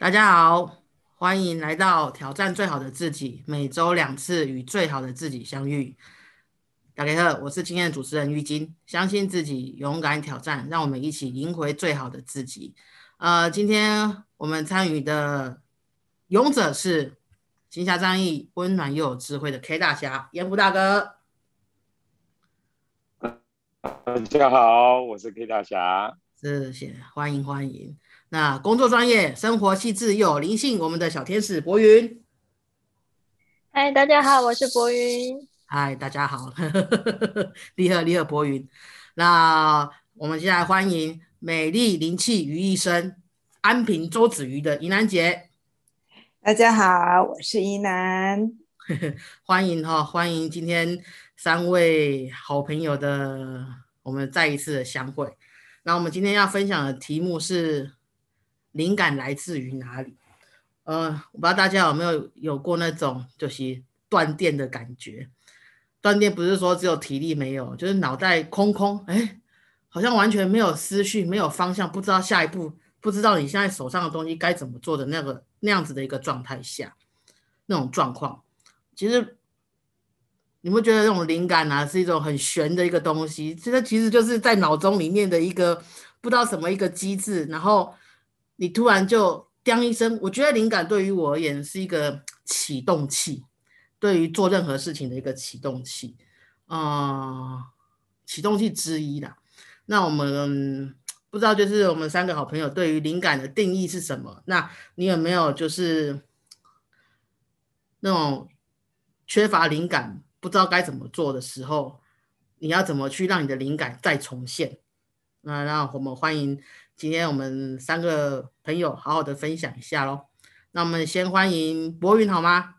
大家好，欢迎来到挑战最好的自己，每周两次与最好的自己相遇。大家好，我是今天的主持人玉金，相信自己，勇敢挑战，让我们一起赢回最好的自己。呃，今天我们参与的勇者是行侠仗义、温暖又有智慧的 K 大侠严福大哥。大家好，我是 K 大侠，谢谢，欢迎欢迎。那工作专业，生活细致又有灵性，我们的小天使博云。嗨，大家好，我是博云。嗨，大家好，厉害厉害，博云。那我们现在欢迎美丽灵气于一身，安平周子瑜的怡南姐。大家好，我是怡南。欢迎哈，欢迎今天三位好朋友的我们再一次的相会。那我们今天要分享的题目是。灵感来自于哪里？呃，我不知道大家有没有有过那种就是断电的感觉。断电不是说只有体力没有，就是脑袋空空，哎，好像完全没有思绪，没有方向，不知道下一步，不知道你现在手上的东西该怎么做的那个那样子的一个状态下，那种状况，其实你会觉得那种灵感啊是一种很玄的一个东西，其实其实就是在脑中里面的一个不知道什么一个机制，然后。你突然就“叮”一声，我觉得灵感对于我而言是一个启动器，对于做任何事情的一个启动器，啊，启动器之一啦。那我们不知道，就是我们三个好朋友对于灵感的定义是什么？那你有没有就是那种缺乏灵感、不知道该怎么做的时候，你要怎么去让你的灵感再重现？那让我们欢迎。今天我们三个朋友好好的分享一下喽。那我们先欢迎博云好吗？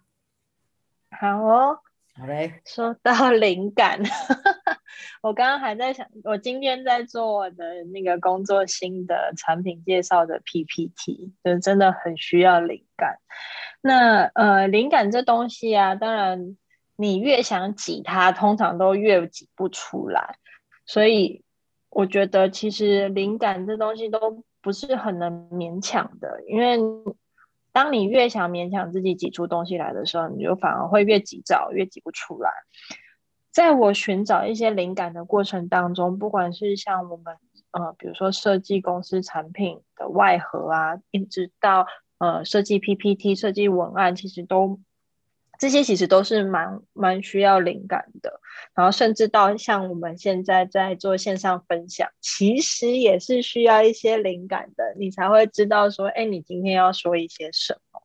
好哦，好嘞。说到灵感，我刚刚还在想，我今天在做我的那个工作新的产品介绍的 PPT，就真的很需要灵感。那呃，灵感这东西啊，当然你越想挤它，通常都越挤不出来，所以。我觉得其实灵感这东西都不是很能勉强的，因为当你越想勉强自己挤出东西来的时候，你就反而会越急躁，越挤不出来。在我寻找一些灵感的过程当中，不管是像我们呃，比如说设计公司产品的外盒啊，一直到呃设计 PPT、设计文案，其实都。这些其实都是蛮蛮需要灵感的，然后甚至到像我们现在在做线上分享，其实也是需要一些灵感的，你才会知道说，哎，你今天要说一些什么。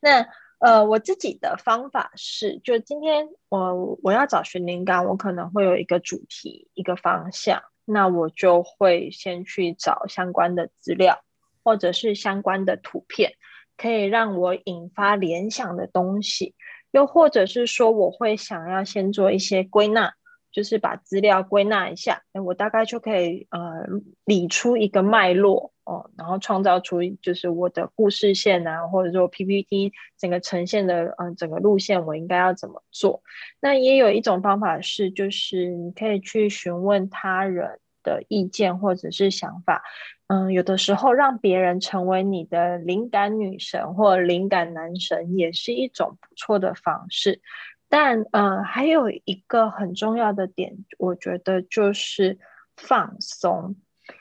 那呃，我自己的方法是，就今天我我要找寻灵感，我可能会有一个主题，一个方向，那我就会先去找相关的资料，或者是相关的图片。可以让我引发联想的东西，又或者是说，我会想要先做一些归纳，就是把资料归纳一下，哎，我大概就可以呃理出一个脉络哦，然后创造出就是我的故事线啊，或者说 PPT 整个呈现的嗯整个路线，我应该要怎么做？那也有一种方法是，就是你可以去询问他人的意见或者是想法。嗯，有的时候让别人成为你的灵感女神或灵感男神，也是一种不错的方式。但，呃，还有一个很重要的点，我觉得就是放松。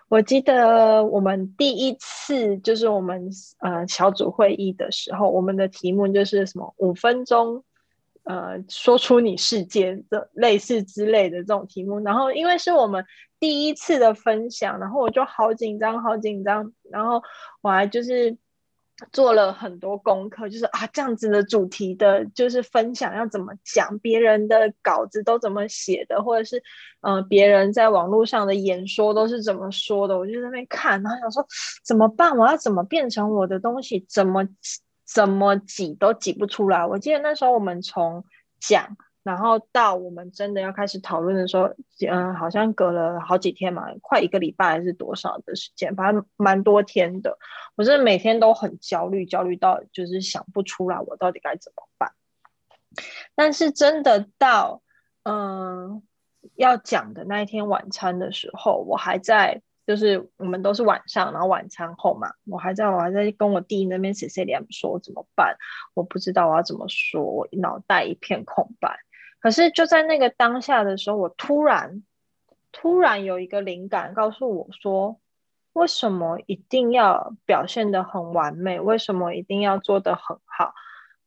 我记得我们第一次就是我们呃小组会议的时候，我们的题目就是什么五分钟。呃，说出你世界的类似之类的这种题目，然后因为是我们第一次的分享，然后我就好紧张，好紧张，然后我还就是做了很多功课，就是啊这样子的主题的，就是分享要怎么讲，别人的稿子都怎么写的，或者是呃别人在网络上的演说都是怎么说的，我就在那边看，然后想说怎么办，我要怎么变成我的东西，怎么？怎么挤都挤不出来。我记得那时候我们从讲，然后到我们真的要开始讨论的时候，嗯，好像隔了好几天嘛，快一个礼拜还是多少的时间，反正蛮多天的。我真的每天都很焦虑，焦虑到就是想不出来我到底该怎么办。但是真的到嗯要讲的那一天晚餐的时候，我还在就是我们都是晚上，然后晚餐后嘛，我还在我还在跟我弟那边 C C 两说怎么办，我不知道我要怎么说，我脑袋一片空白。可是就在那个当下的时候，我突然突然有一个灵感，告诉我说，为什么一定要表现的很完美？为什么一定要做的很好？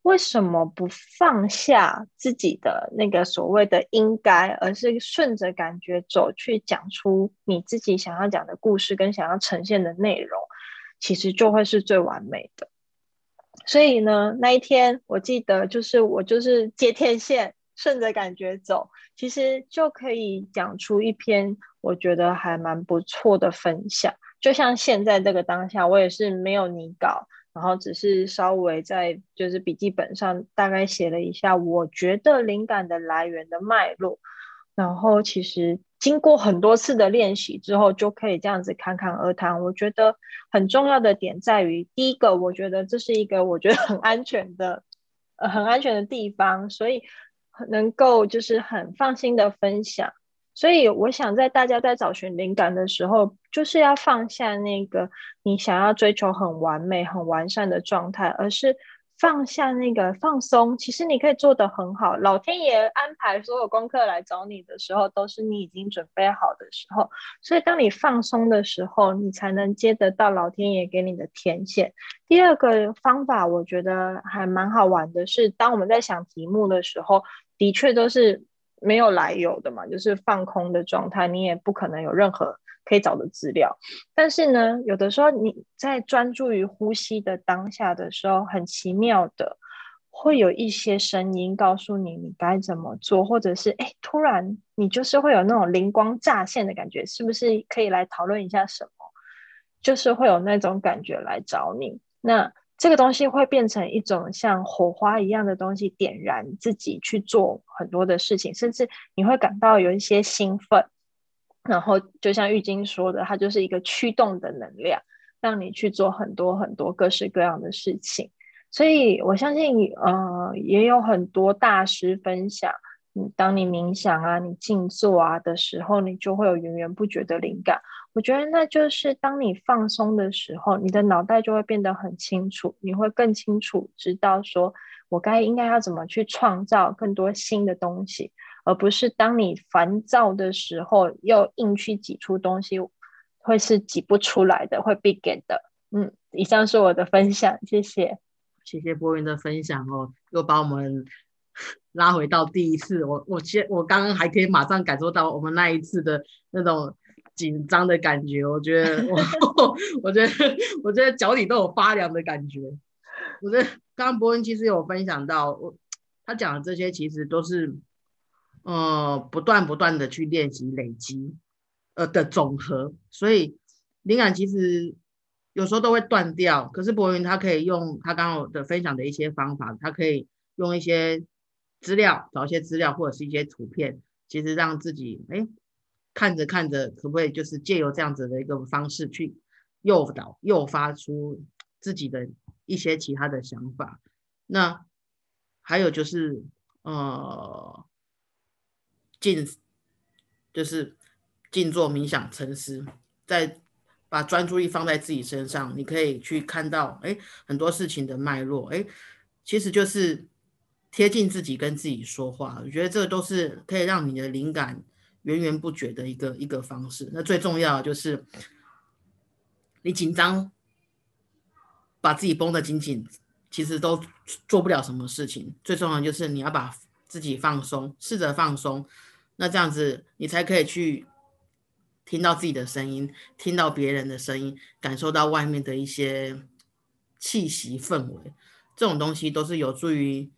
为什么不放下自己的那个所谓的应该，而是顺着感觉走，去讲出你自己想要讲的故事跟想要呈现的内容，其实就会是最完美的。所以呢，那一天我记得就是我就是接天线，顺着感觉走，其实就可以讲出一篇我觉得还蛮不错的分享。就像现在这个当下，我也是没有你稿。然后只是稍微在就是笔记本上大概写了一下，我觉得灵感的来源的脉络。然后其实经过很多次的练习之后，就可以这样子侃侃而谈。我觉得很重要的点在于，第一个，我觉得这是一个我觉得很安全的，呃，很安全的地方，所以能够就是很放心的分享。所以我想，在大家在找寻灵感的时候，就是要放下那个你想要追求很完美、很完善的状态，而是放下那个放松。其实你可以做得很好。老天爷安排所有功课来找你的时候，都是你已经准备好的时候。所以，当你放松的时候，你才能接得到老天爷给你的天线。第二个方法，我觉得还蛮好玩的，是当我们在想题目的时候，的确都是。没有来由的嘛，就是放空的状态，你也不可能有任何可以找的资料。但是呢，有的时候你在专注于呼吸的当下的时候，很奇妙的会有一些声音告诉你你该怎么做，或者是哎，突然你就是会有那种灵光乍现的感觉，是不是可以来讨论一下什么？就是会有那种感觉来找你。那这个东西会变成一种像火花一样的东西，点燃自己去做很多的事情，甚至你会感到有一些兴奋。然后就像玉晶说的，它就是一个驱动的能量，让你去做很多很多各式各样的事情。所以我相信，呃，也有很多大师分享。你当你冥想啊，你静坐啊的时候，你就会有源源不绝的灵感。我觉得那就是当你放松的时候，你的脑袋就会变得很清楚，你会更清楚知道说，我该应该要怎么去创造更多新的东西，而不是当你烦躁的时候又硬去挤出东西，会是挤不出来的，会被给的。嗯，以上是我的分享，谢谢，谢谢波云的分享哦，又把我们。拉回到第一次，我我先我刚刚还可以马上感受到我们那一次的那种紧张的感觉，我觉得我 我觉得我觉得脚底都有发凉的感觉。我觉得刚刚博文其实有分享到，我他讲的这些其实都是呃不断不断的去练习累积呃的总和，所以灵感其实有时候都会断掉，可是博云他可以用他刚刚的分享的一些方法，他可以用一些。资料找一些资料或者是一些图片，其实让自己哎看着看着，可不可以就是借由这样子的一个方式去诱导、诱发出自己的一些其他的想法？那还有就是呃静，就是静坐冥想沉思，在把专注力放在自己身上，你可以去看到哎很多事情的脉络，哎其实就是。贴近自己跟自己说话，我觉得这都是可以让你的灵感源源不绝的一个一个方式。那最重要的就是你紧张，把自己绷得紧紧，其实都做不了什么事情。最重要就是你要把自己放松，试着放松，那这样子你才可以去听到自己的声音，听到别人的声音，感受到外面的一些气息氛围。这种东西都是有助于。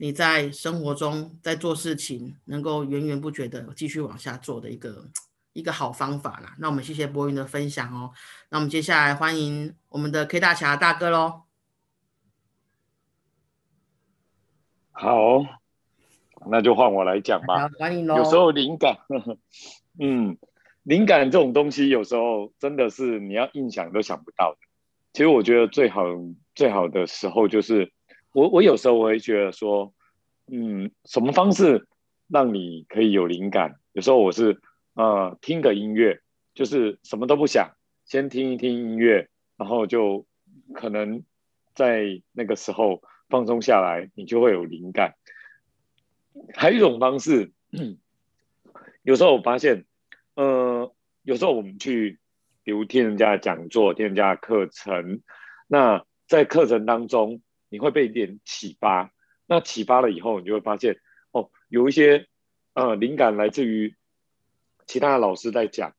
你在生活中在做事情，能够源源不绝的继续往下做的一个一个好方法啦。那我们谢谢博云的分享哦。那我们接下来欢迎我们的 K 大侠大哥喽。好，那就换我来讲吧。欢迎喽。有时候灵感，嗯，灵感这种东西，有时候真的是你要硬想都想不到的。其实我觉得最好最好的时候就是。我我有时候我会觉得说，嗯，什么方式让你可以有灵感？有时候我是呃听个音乐，就是什么都不想，先听一听音乐，然后就可能在那个时候放松下来，你就会有灵感。还有一种方式，有时候我发现，呃，有时候我们去，比如听人家讲座、听人家课程，那在课程当中，你会被一点启发。那启发了以后，你就会发现，哦，有一些呃灵感来自于其他的老师在讲，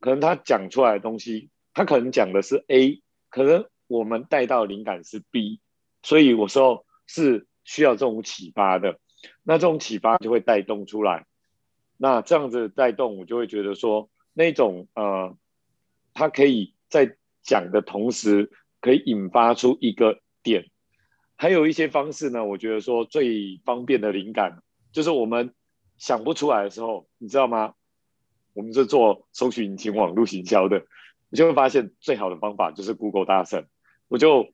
可能他讲出来的东西，他可能讲的是 A，可能我们带到灵感是 B，所以有时候是需要这种启发的。那这种启发就会带动出来，那这样子带动，我就会觉得说，那种呃，他可以在讲的同时，可以引发出一个点。还有一些方式呢，我觉得说最方便的灵感，就是我们想不出来的时候，你知道吗？我们是做搜寻引擎网络行销的，你就会发现最好的方法就是 Google 大神。我就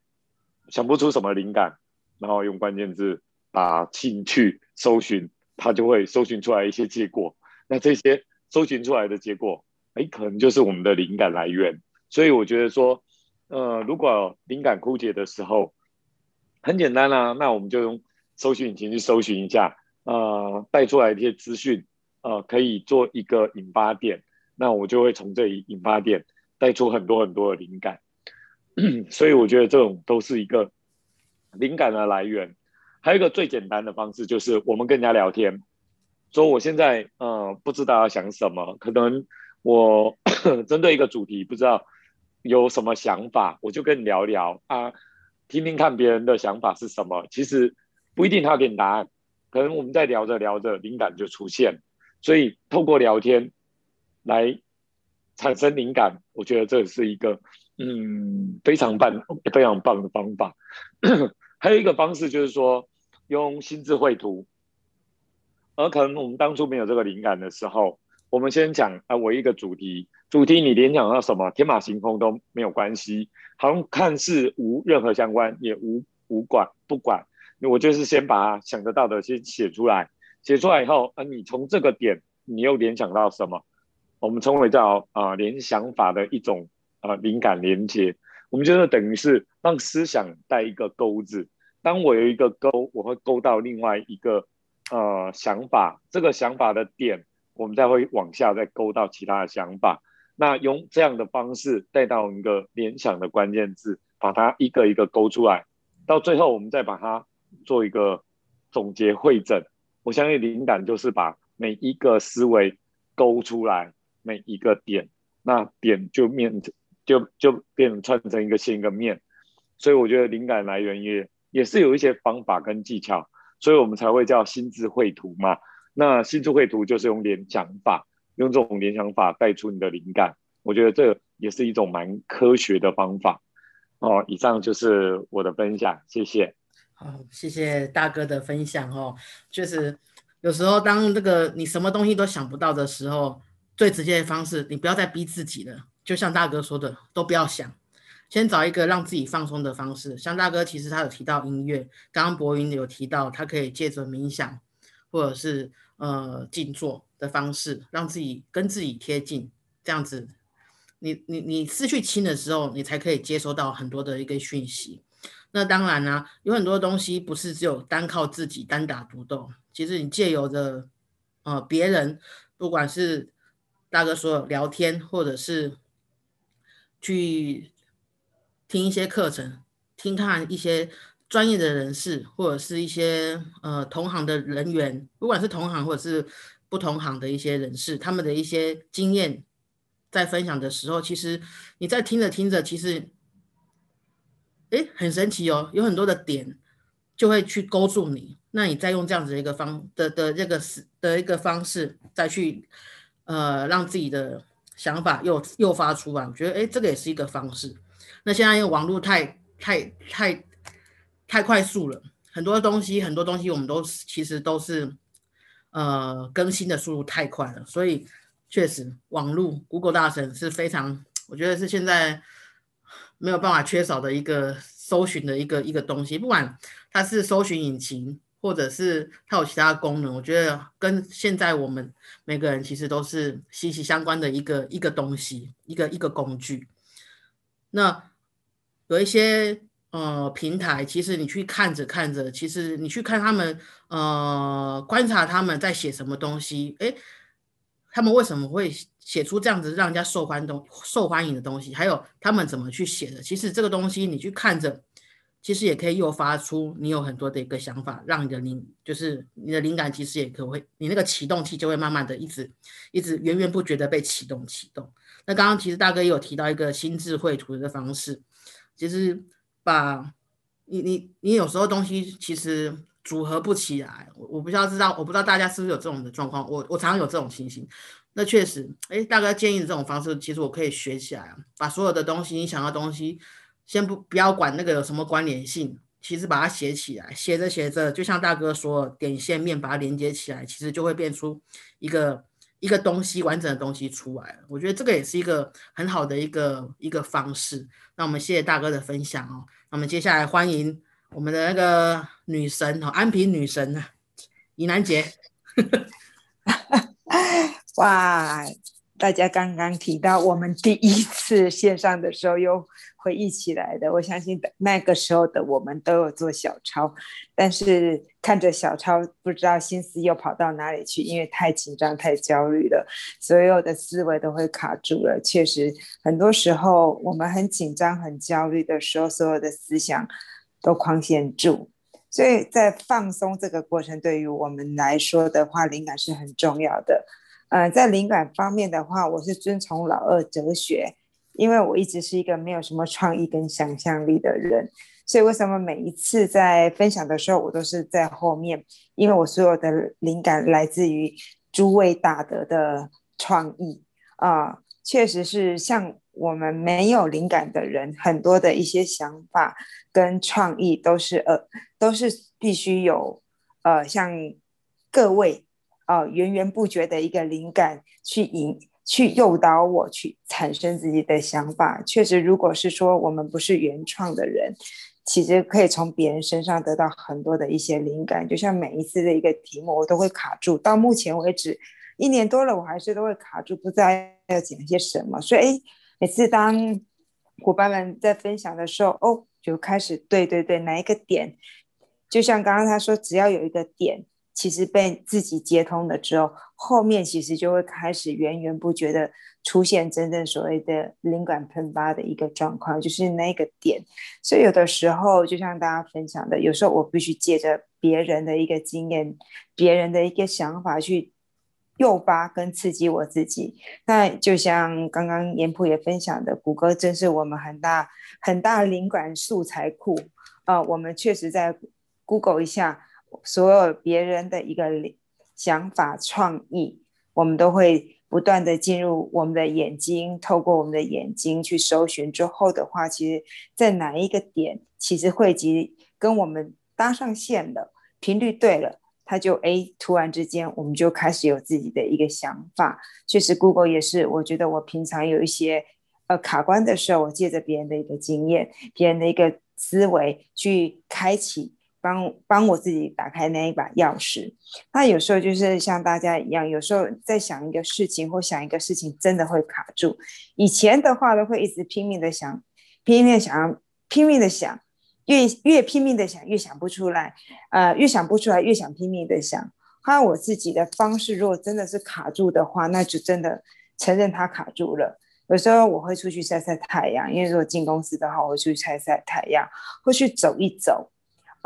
想不出什么灵感，然后用关键字。把兴趣搜寻，它就会搜寻出来一些结果。那这些搜寻出来的结果，哎，可能就是我们的灵感来源。所以我觉得说，呃，如果灵感枯竭的时候，很简单啦，那我们就用搜寻引擎去搜寻一下，呃，带出来一些资讯，呃，可以做一个引发点。那我就会从这里引发点带出很多很多的灵感。所以我觉得这种都是一个灵感的来源。还有一个最简单的方式，就是我们跟人家聊天，说我现在呃不知道要想什么，可能我 针对一个主题不知道有什么想法，我就跟你聊聊啊，听听看别人的想法是什么。其实不一定他要给你答案，可能我们在聊着聊着，灵感就出现。所以透过聊天来产生灵感，我觉得这是一个嗯非常棒、非常棒的方法。还有一个方式就是说。用心智绘图，而可能我们当初没有这个灵感的时候，我们先讲啊，我一个主题，主题你联想到什么，天马行空都没有关系，好像看似无任何相关，也无无管不管，我就是先把想得到的先写出来，写出来以后，啊，你从这个点，你又联想到什么？我们称为叫啊联想法的一种啊灵感连接，我们就是等于是让思想带一个钩子。当我有一个勾，我会勾到另外一个呃想法，这个想法的点，我们再会往下再勾到其他的想法。那用这样的方式带到一个联想的关键字，把它一个一个勾出来，到最后我们再把它做一个总结会诊。我相信灵感就是把每一个思维勾出来，每一个点，那点就面就就变成串成一个线一个面。所以我觉得灵感来源于。也是有一些方法跟技巧，所以我们才会叫心智绘图嘛。那心智绘图就是用联想法，用这种联想法带出你的灵感。我觉得这也是一种蛮科学的方法。哦，以上就是我的分享，谢谢。好，谢谢大哥的分享哦。确实，有时候当这个你什么东西都想不到的时候，最直接的方式，你不要再逼自己了。就像大哥说的，都不要想。先找一个让自己放松的方式，像大哥其实他有提到音乐，刚刚博云有提到他可以借着冥想或者是呃静坐的方式，让自己跟自己贴近，这样子，你你你失去亲的时候，你才可以接收到很多的一个讯息。那当然呢，有很多东西不是只有单靠自己单打独斗，其实你借由着呃别人，不管是大哥说聊天，或者是去。听一些课程，听看一些专业的人士，或者是一些呃同行的人员，不管是同行或者是不同行的一些人士，他们的一些经验，在分享的时候，其实你在听着听着，其实，哎，很神奇哦，有很多的点就会去勾住你。那你再用这样子的一个方的的这个是的一个方式，再去呃让自己的想法又诱发出来，我觉得哎，这个也是一个方式。那现在因为网络太太太太快速了，很多东西很多东西我们都其实都是呃更新的速度太快了，所以确实网络 Google 大神是非常，我觉得是现在没有办法缺少的一个搜寻的一个一个东西，不管它是搜寻引擎，或者是它有其他功能，我觉得跟现在我们每个人其实都是息息相关的一个一个东西，一个一个工具。那有一些呃平台，其实你去看着看着，其实你去看他们呃观察他们在写什么东西，诶，他们为什么会写出这样子让人家受欢东受欢迎的东西？还有他们怎么去写的？其实这个东西你去看着。其实也可以诱发出你有很多的一个想法，让你的灵就是你的灵感，其实也可会，你那个启动器就会慢慢的一直一直源源不绝的被启动启动。那刚刚其实大哥也有提到一个心智绘图的方式，其实把你你你有时候东西其实组合不起来，我我不知道知道我不知道大家是不是有这种的状况，我我常有这种情形。那确实，哎，大哥建议的这种方式，其实我可以学起来，把所有的东西你想要东西。先不不要管那个有什么关联性，其实把它写起来，写着写着，就像大哥说，点线面把它连接起来，其实就会变出一个一个东西，完整的东西出来。我觉得这个也是一个很好的一个一个方式。那我们谢谢大哥的分享哦。那么接下来欢迎我们的那个女神哦，安平女神呢，怡南姐。哇，大家刚刚提到我们第一次线上的时候又。回忆起来的，我相信那个时候的我们都有做小抄，但是看着小抄，不知道心思又跑到哪里去，因为太紧张、太焦虑了，所有的思维都会卡住了。确实，很多时候我们很紧张、很焦虑的时候，所有的思想都框限住。所以在放松这个过程，对于我们来说的话，灵感是很重要的。呃，在灵感方面的话，我是遵从老二哲学。因为我一直是一个没有什么创意跟想象力的人，所以为什么每一次在分享的时候，我都是在后面？因为我所有的灵感来自于诸位大德的创意啊，确实是像我们没有灵感的人，很多的一些想法跟创意都是呃，都是必须有呃，像各位啊源源不绝的一个灵感去引。去诱导我去产生自己的想法。确实，如果是说我们不是原创的人，其实可以从别人身上得到很多的一些灵感。就像每一次的一个题目，我都会卡住。到目前为止，一年多了，我还是都会卡住，不知道要讲些什么。所以，哎，每次当伙伴们在分享的时候，哦，就开始对对对，哪一个点？就像刚刚他说，只要有一个点。其实被自己接通了之后，后面其实就会开始源源不绝的出现真正所谓的灵感喷发的一个状况，就是那个点。所以有的时候，就像大家分享的，有时候我必须借着别人的一个经验、别人的一个想法去诱发跟刺激我自己。那就像刚刚严普也分享的，谷歌真是我们很大很大灵感素材库啊！我们确实在 Google 一下。所有别人的一个想法创意，我们都会不断的进入我们的眼睛，透过我们的眼睛去搜寻。之后的话，其实在哪一个点，其实汇集跟我们搭上线了，频率对了，它就哎，突然之间我们就开始有自己的一个想法。确实，Google 也是，我觉得我平常有一些呃卡关的时候，我借着别人的一个经验，别人的一个思维去开启。帮帮我自己打开那一把钥匙。那有时候就是像大家一样，有时候在想一个事情或想一个事情，真的会卡住。以前的话都会一直拼命的想，拼命的想拼命的想，越越拼命的想越想不出来，呃，越想不出来越想拼命的想。还有我自己的方式，如果真的是卡住的话，那就真的承认它卡住了。有时候我会出去晒晒太阳，因为如果进公司的话，我会出去晒晒太阳，会去走一走。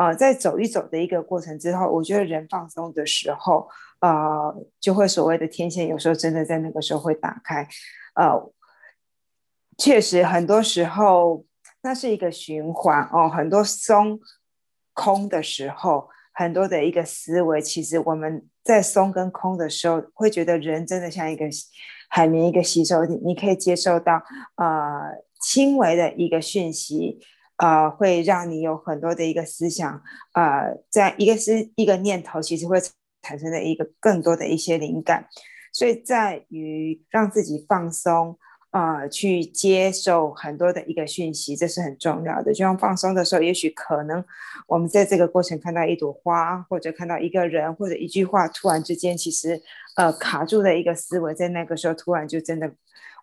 呃，在走一走的一个过程之后，我觉得人放松的时候，呃，就会所谓的天线，有时候真的在那个时候会打开。呃，确实，很多时候那是一个循环哦。很多松空的时候，很多的一个思维，其实我们在松跟空的时候，会觉得人真的像一个海绵，一个吸收体，你可以接受到呃轻微的一个讯息。呃，会让你有很多的一个思想，呃，在一个是一个念头，其实会产生的一个更多的一些灵感，所以在于让自己放松，呃，去接受很多的一个讯息，这是很重要的。就像放松的时候，也许可能我们在这个过程看到一朵花，或者看到一个人，或者一句话，突然之间，其实呃卡住的一个思维，在那个时候突然就真的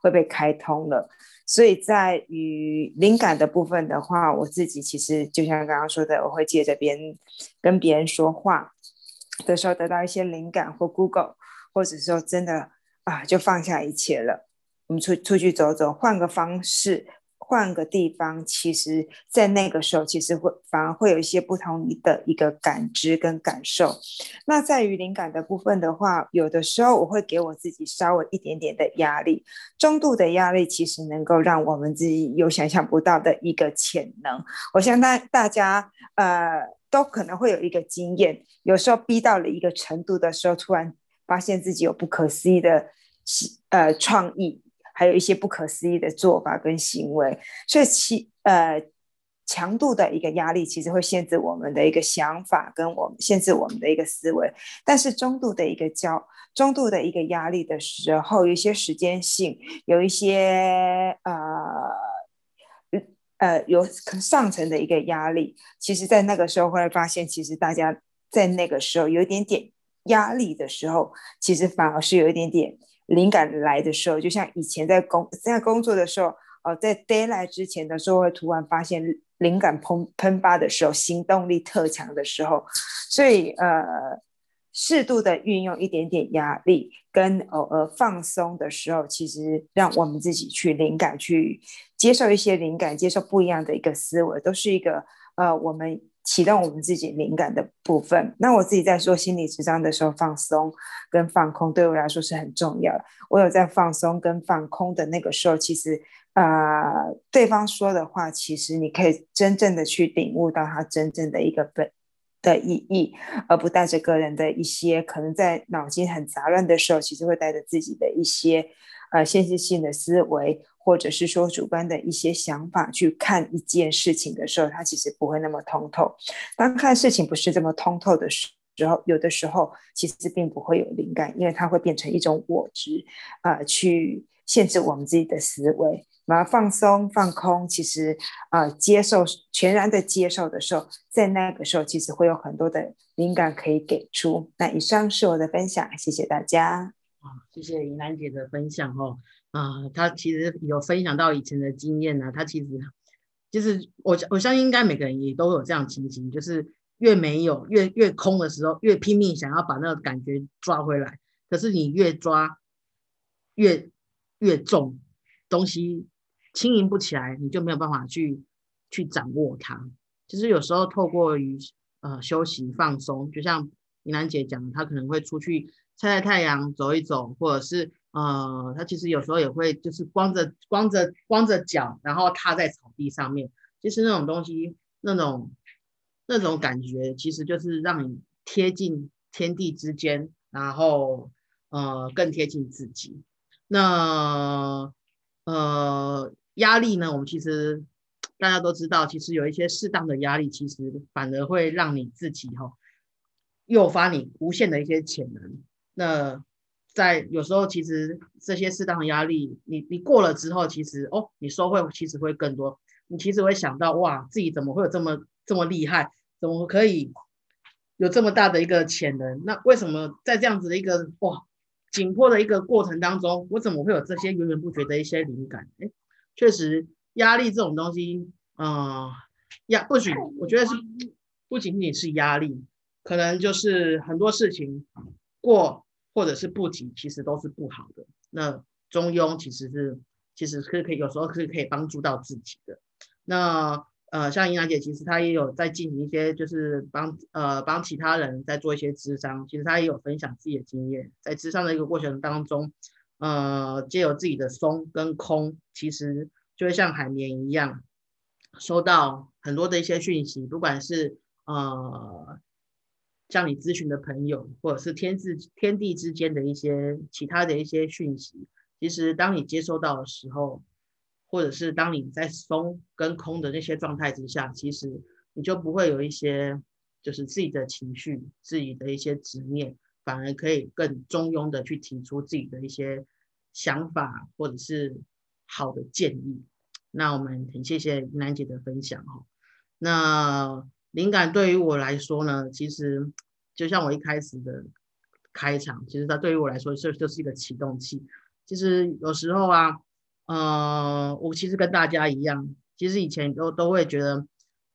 会被开通了。所以在与灵感的部分的话，我自己其实就像刚刚说的，我会借着别人跟别人说话的时候得到一些灵感，或 Google，或者说真的啊，就放下一切了，我们出出去走走，换个方式。换个地方，其实，在那个时候，其实会反而会有一些不同的一个感知跟感受。那在于灵感的部分的话，有的时候我会给我自己稍微一点点的压力，中度的压力，其实能够让我们自己有想象不到的一个潜能。我相信大大家呃都可能会有一个经验，有时候逼到了一个程度的时候，突然发现自己有不可思议的呃创意。还有一些不可思议的做法跟行为，所以其呃强度的一个压力，其实会限制我们的一个想法，跟我们限制我们的一个思维。但是中度的一个焦，中度的一个压力的时候，有一些时间性，有一些呃呃有上层的一个压力，其实在那个时候会发现，其实大家在那个时候有一点点压力的时候，其实反而是有一点点。灵感来的时候，就像以前在工在工作的时候，呃，在 d a y l i g h t 之前的时候，会突然发现灵感喷喷发的时候，行动力特强的时候，所以呃，适度的运用一点点压力，跟偶尔放松的时候，其实让我们自己去灵感，去接受一些灵感，接受不一样的一个思维，都是一个呃我们。启动我们自己灵感的部分。那我自己在做心理智商的时候，放松跟放空对我来说是很重要的。我有在放松跟放空的那个时候，其实啊，对方说的话，其实你可以真正的去领悟到他真正的一个本的意义，而不带着个人的一些可能在脑筋很杂乱的时候，其实会带着自己的一些呃限制性的思维。或者是说主观的一些想法去看一件事情的时候，它其实不会那么通透。当看事情不是这么通透的时候，有的时候其实并不会有灵感，因为它会变成一种我执啊，去限制我们自己的思维。然后放松、放空，其实啊，接受全然的接受的时候，在那个时候，其实会有很多的灵感可以给出。那以上是我的分享，谢谢大家。啊，谢谢云兰姐的分享哦。啊，他其实有分享到以前的经验呢。他其实就是我我相信，应该每个人也都有这样情形，就是越没有越越空的时候，越拼命想要把那个感觉抓回来。可是你越抓越越重，东西轻盈不起来，你就没有办法去去掌握它。其实有时候透过于呃休息放松，就像云兰姐讲，她可能会出去晒晒太阳，走一走，或者是。呃，他其实有时候也会就是光着光着光着脚，然后踏在草地上面，其实那种东西，那种那种感觉，其实就是让你贴近天地之间，然后呃更贴近自己。那呃压力呢，我们其实大家都知道，其实有一些适当的压力，其实反而会让你自己哈诱发你无限的一些潜能。那在有时候，其实这些适当的压力，你你过了之后，其实哦，你收获其实会更多。你其实会想到，哇，自己怎么会有这么这么厉害？怎么可以有这么大的一个潜能？那为什么在这样子的一个哇紧迫的一个过程当中，我怎么会有这些源源不绝的一些灵感？哎，确实，压力这种东西，啊，压不许，我觉得是不仅仅是压力，可能就是很多事情过。或者是不急，其实都是不好的。那中庸其实是，其实是可以有时候是可以帮助到自己的。那呃，像英兰姐，其实她也有在进行一些，就是帮呃帮其他人在做一些智商。其实她也有分享自己的经验，在智商的一个过程当中，呃，借由自己的松跟空，其实就会像海绵一样，收到很多的一些讯息，不管是呃。向你咨询的朋友，或者是天之天地之间的一些其他的一些讯息，其实当你接收到的时候，或者是当你在松跟空的那些状态之下，其实你就不会有一些就是自己的情绪、自己的一些执念，反而可以更中庸的去提出自己的一些想法，或者是好的建议。那我们很谢谢楠姐的分享哈。那。灵感对于我来说呢，其实就像我一开始的开场，其实它对于我来说就就是一个启动器。其实有时候啊，呃，我其实跟大家一样，其实以前都都会觉得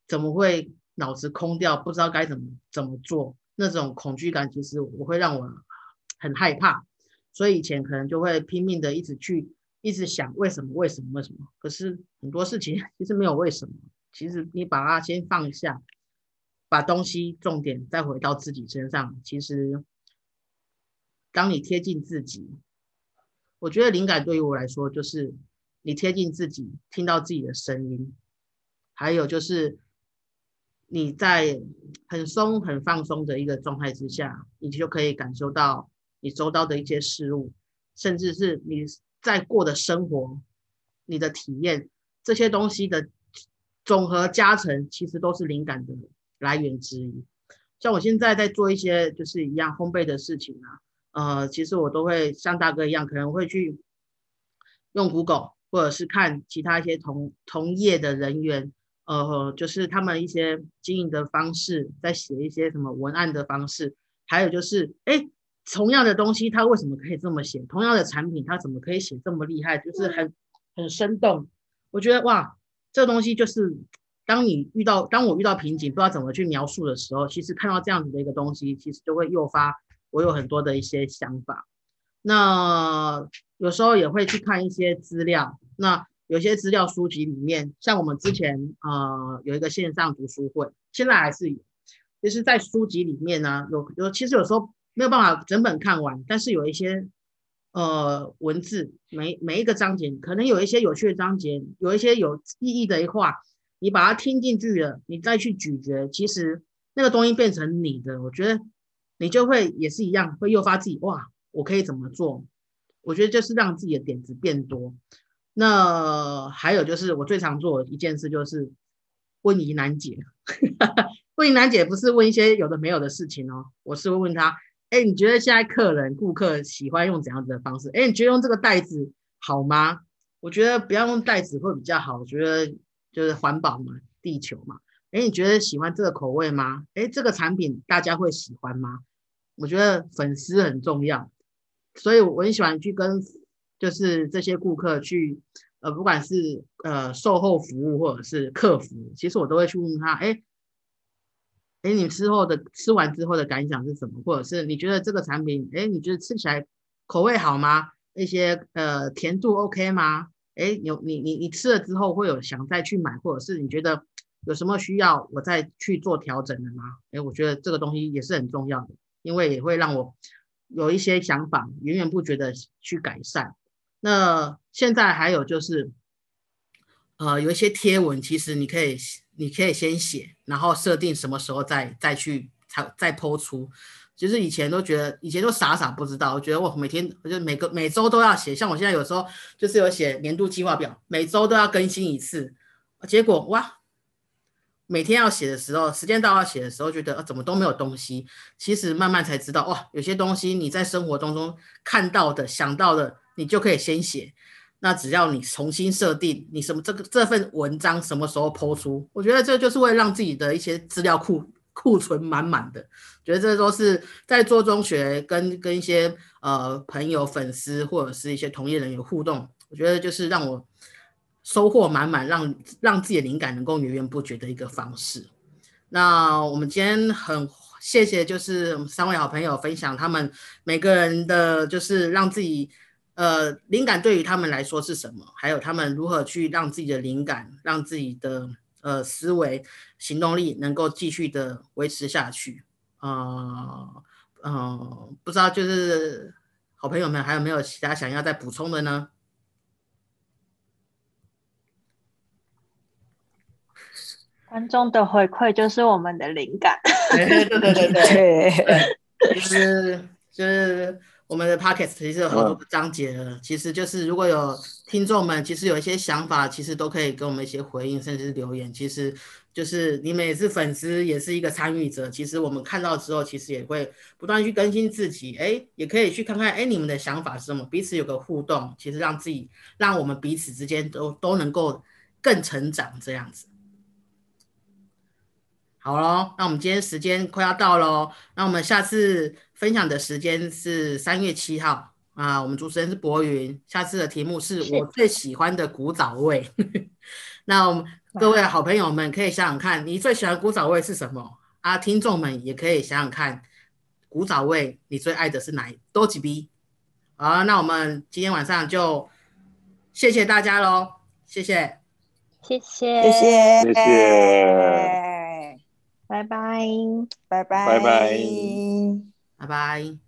怎么会脑子空掉，不知道该怎么怎么做，那种恐惧感其实我会让我很害怕，所以以前可能就会拼命的一直去一直想为什么为什么为什么，可是很多事情 其实没有为什么，其实你把它先放下，把东西重点再回到自己身上，其实当你贴近自己。我觉得灵感对于我来说，就是你贴近自己，听到自己的声音，还有就是你在很松、很放松的一个状态之下，你就可以感受到你周遭的一些事物，甚至是你在过的生活、你的体验这些东西的总和加成，其实都是灵感的来源之一。像我现在在做一些就是一样烘焙的事情啊。呃，其实我都会像大哥一样，可能会去用 Google，或者是看其他一些同同业的人员，呃，就是他们一些经营的方式，在写一些什么文案的方式，还有就是，哎，同样的东西，他为什么可以这么写？同样的产品，他怎么可以写这么厉害？就是很很生动。我觉得哇，这个东西就是，当你遇到，当我遇到瓶颈，不知道怎么去描述的时候，其实看到这样子的一个东西，其实就会诱发。我有很多的一些想法，那有时候也会去看一些资料。那有些资料书籍里面，像我们之前呃有一个线上读书会，现在还是有，就是在书籍里面呢，有有其实有时候没有办法整本看完，但是有一些呃文字，每每一个章节可能有一些有趣的章节，有一些有意义的一话，你把它听进去了，你再去咀嚼，其实那个东西变成你的，我觉得。你就会也是一样，会诱发自己哇，我可以怎么做？我觉得就是让自己的点子变多。那还有就是我最常做的一件事就是问疑难解。问疑难解不是问一些有的没有的事情哦，我是会问他：哎，你觉得现在客人顾客喜欢用怎样子的方式？哎，你觉得用这个袋子好吗？我觉得不要用袋子会比较好。我觉得就是环保嘛，地球嘛。哎，你觉得喜欢这个口味吗？哎，这个产品大家会喜欢吗？我觉得粉丝很重要，所以我很喜欢去跟就是这些顾客去，呃，不管是呃售后服务或者是客服，其实我都会去问他，哎，哎，你吃后的吃完之后的感想是什么？或者是你觉得这个产品，哎，你觉得吃起来口味好吗？那些呃甜度 OK 吗？哎，有你你你吃了之后会有想再去买，或者是你觉得有什么需要我再去做调整的吗？哎，我觉得这个东西也是很重要的。因为也会让我有一些想法，源源不绝的去改善。那现在还有就是，呃，有一些贴文，其实你可以，你可以先写，然后设定什么时候再再去才再抛出。其实以前都觉得，以前都傻傻不知道，我觉得我每天，我就每个每周都要写。像我现在有时候就是有写年度计划表，每周都要更新一次。结果哇！每天要写的时候，时间到要写的时候，觉得啊怎么都没有东西。其实慢慢才知道，哇，有些东西你在生活当中看到的、想到的，你就可以先写。那只要你重新设定，你什么这个这份文章什么时候抛出，我觉得这就是为了让自己的一些资料库库存满满的。觉得这都是在做中学，跟跟一些呃朋友、粉丝或者是一些同业人员互动，我觉得就是让我。收获满满，让让自己的灵感能够源源不绝的一个方式。那我们今天很谢谢，就是三位好朋友分享他们每个人的，就是让自己呃灵感对于他们来说是什么，还有他们如何去让自己的灵感，让自己的呃思维行动力能够继续的维持下去。啊嗯，不知道就是好朋友们还有没有其他想要再补充的呢？观众的回馈就是我们的灵感。对对对对 对，就是就是我们的 podcast 其实有好多个章节了。其实就是如果有听众们其实有一些想法，其实都可以给我们一些回应，甚至是留言。其实就是你们也是粉丝，也是一个参与者。其实我们看到之后，其实也会不断去更新自己。哎，也可以去看看，哎，你们的想法是什么？彼此有个互动，其实让自己让我们彼此之间都都能够更成长这样子。好喽，那我们今天时间快要到喽，那我们下次分享的时间是三月七号，啊，我们主持人是博云，下次的题目是是我最喜欢的古早味。那我们各位好朋友们可以想想看，你最喜欢古早味是什么啊？听众们也可以想想看，古早味你最爱的是哪一多几逼？好，那我们今天晚上就谢谢大家喽，谢谢。谢谢，谢谢，谢谢，拜拜。拜拜，拜拜拜拜。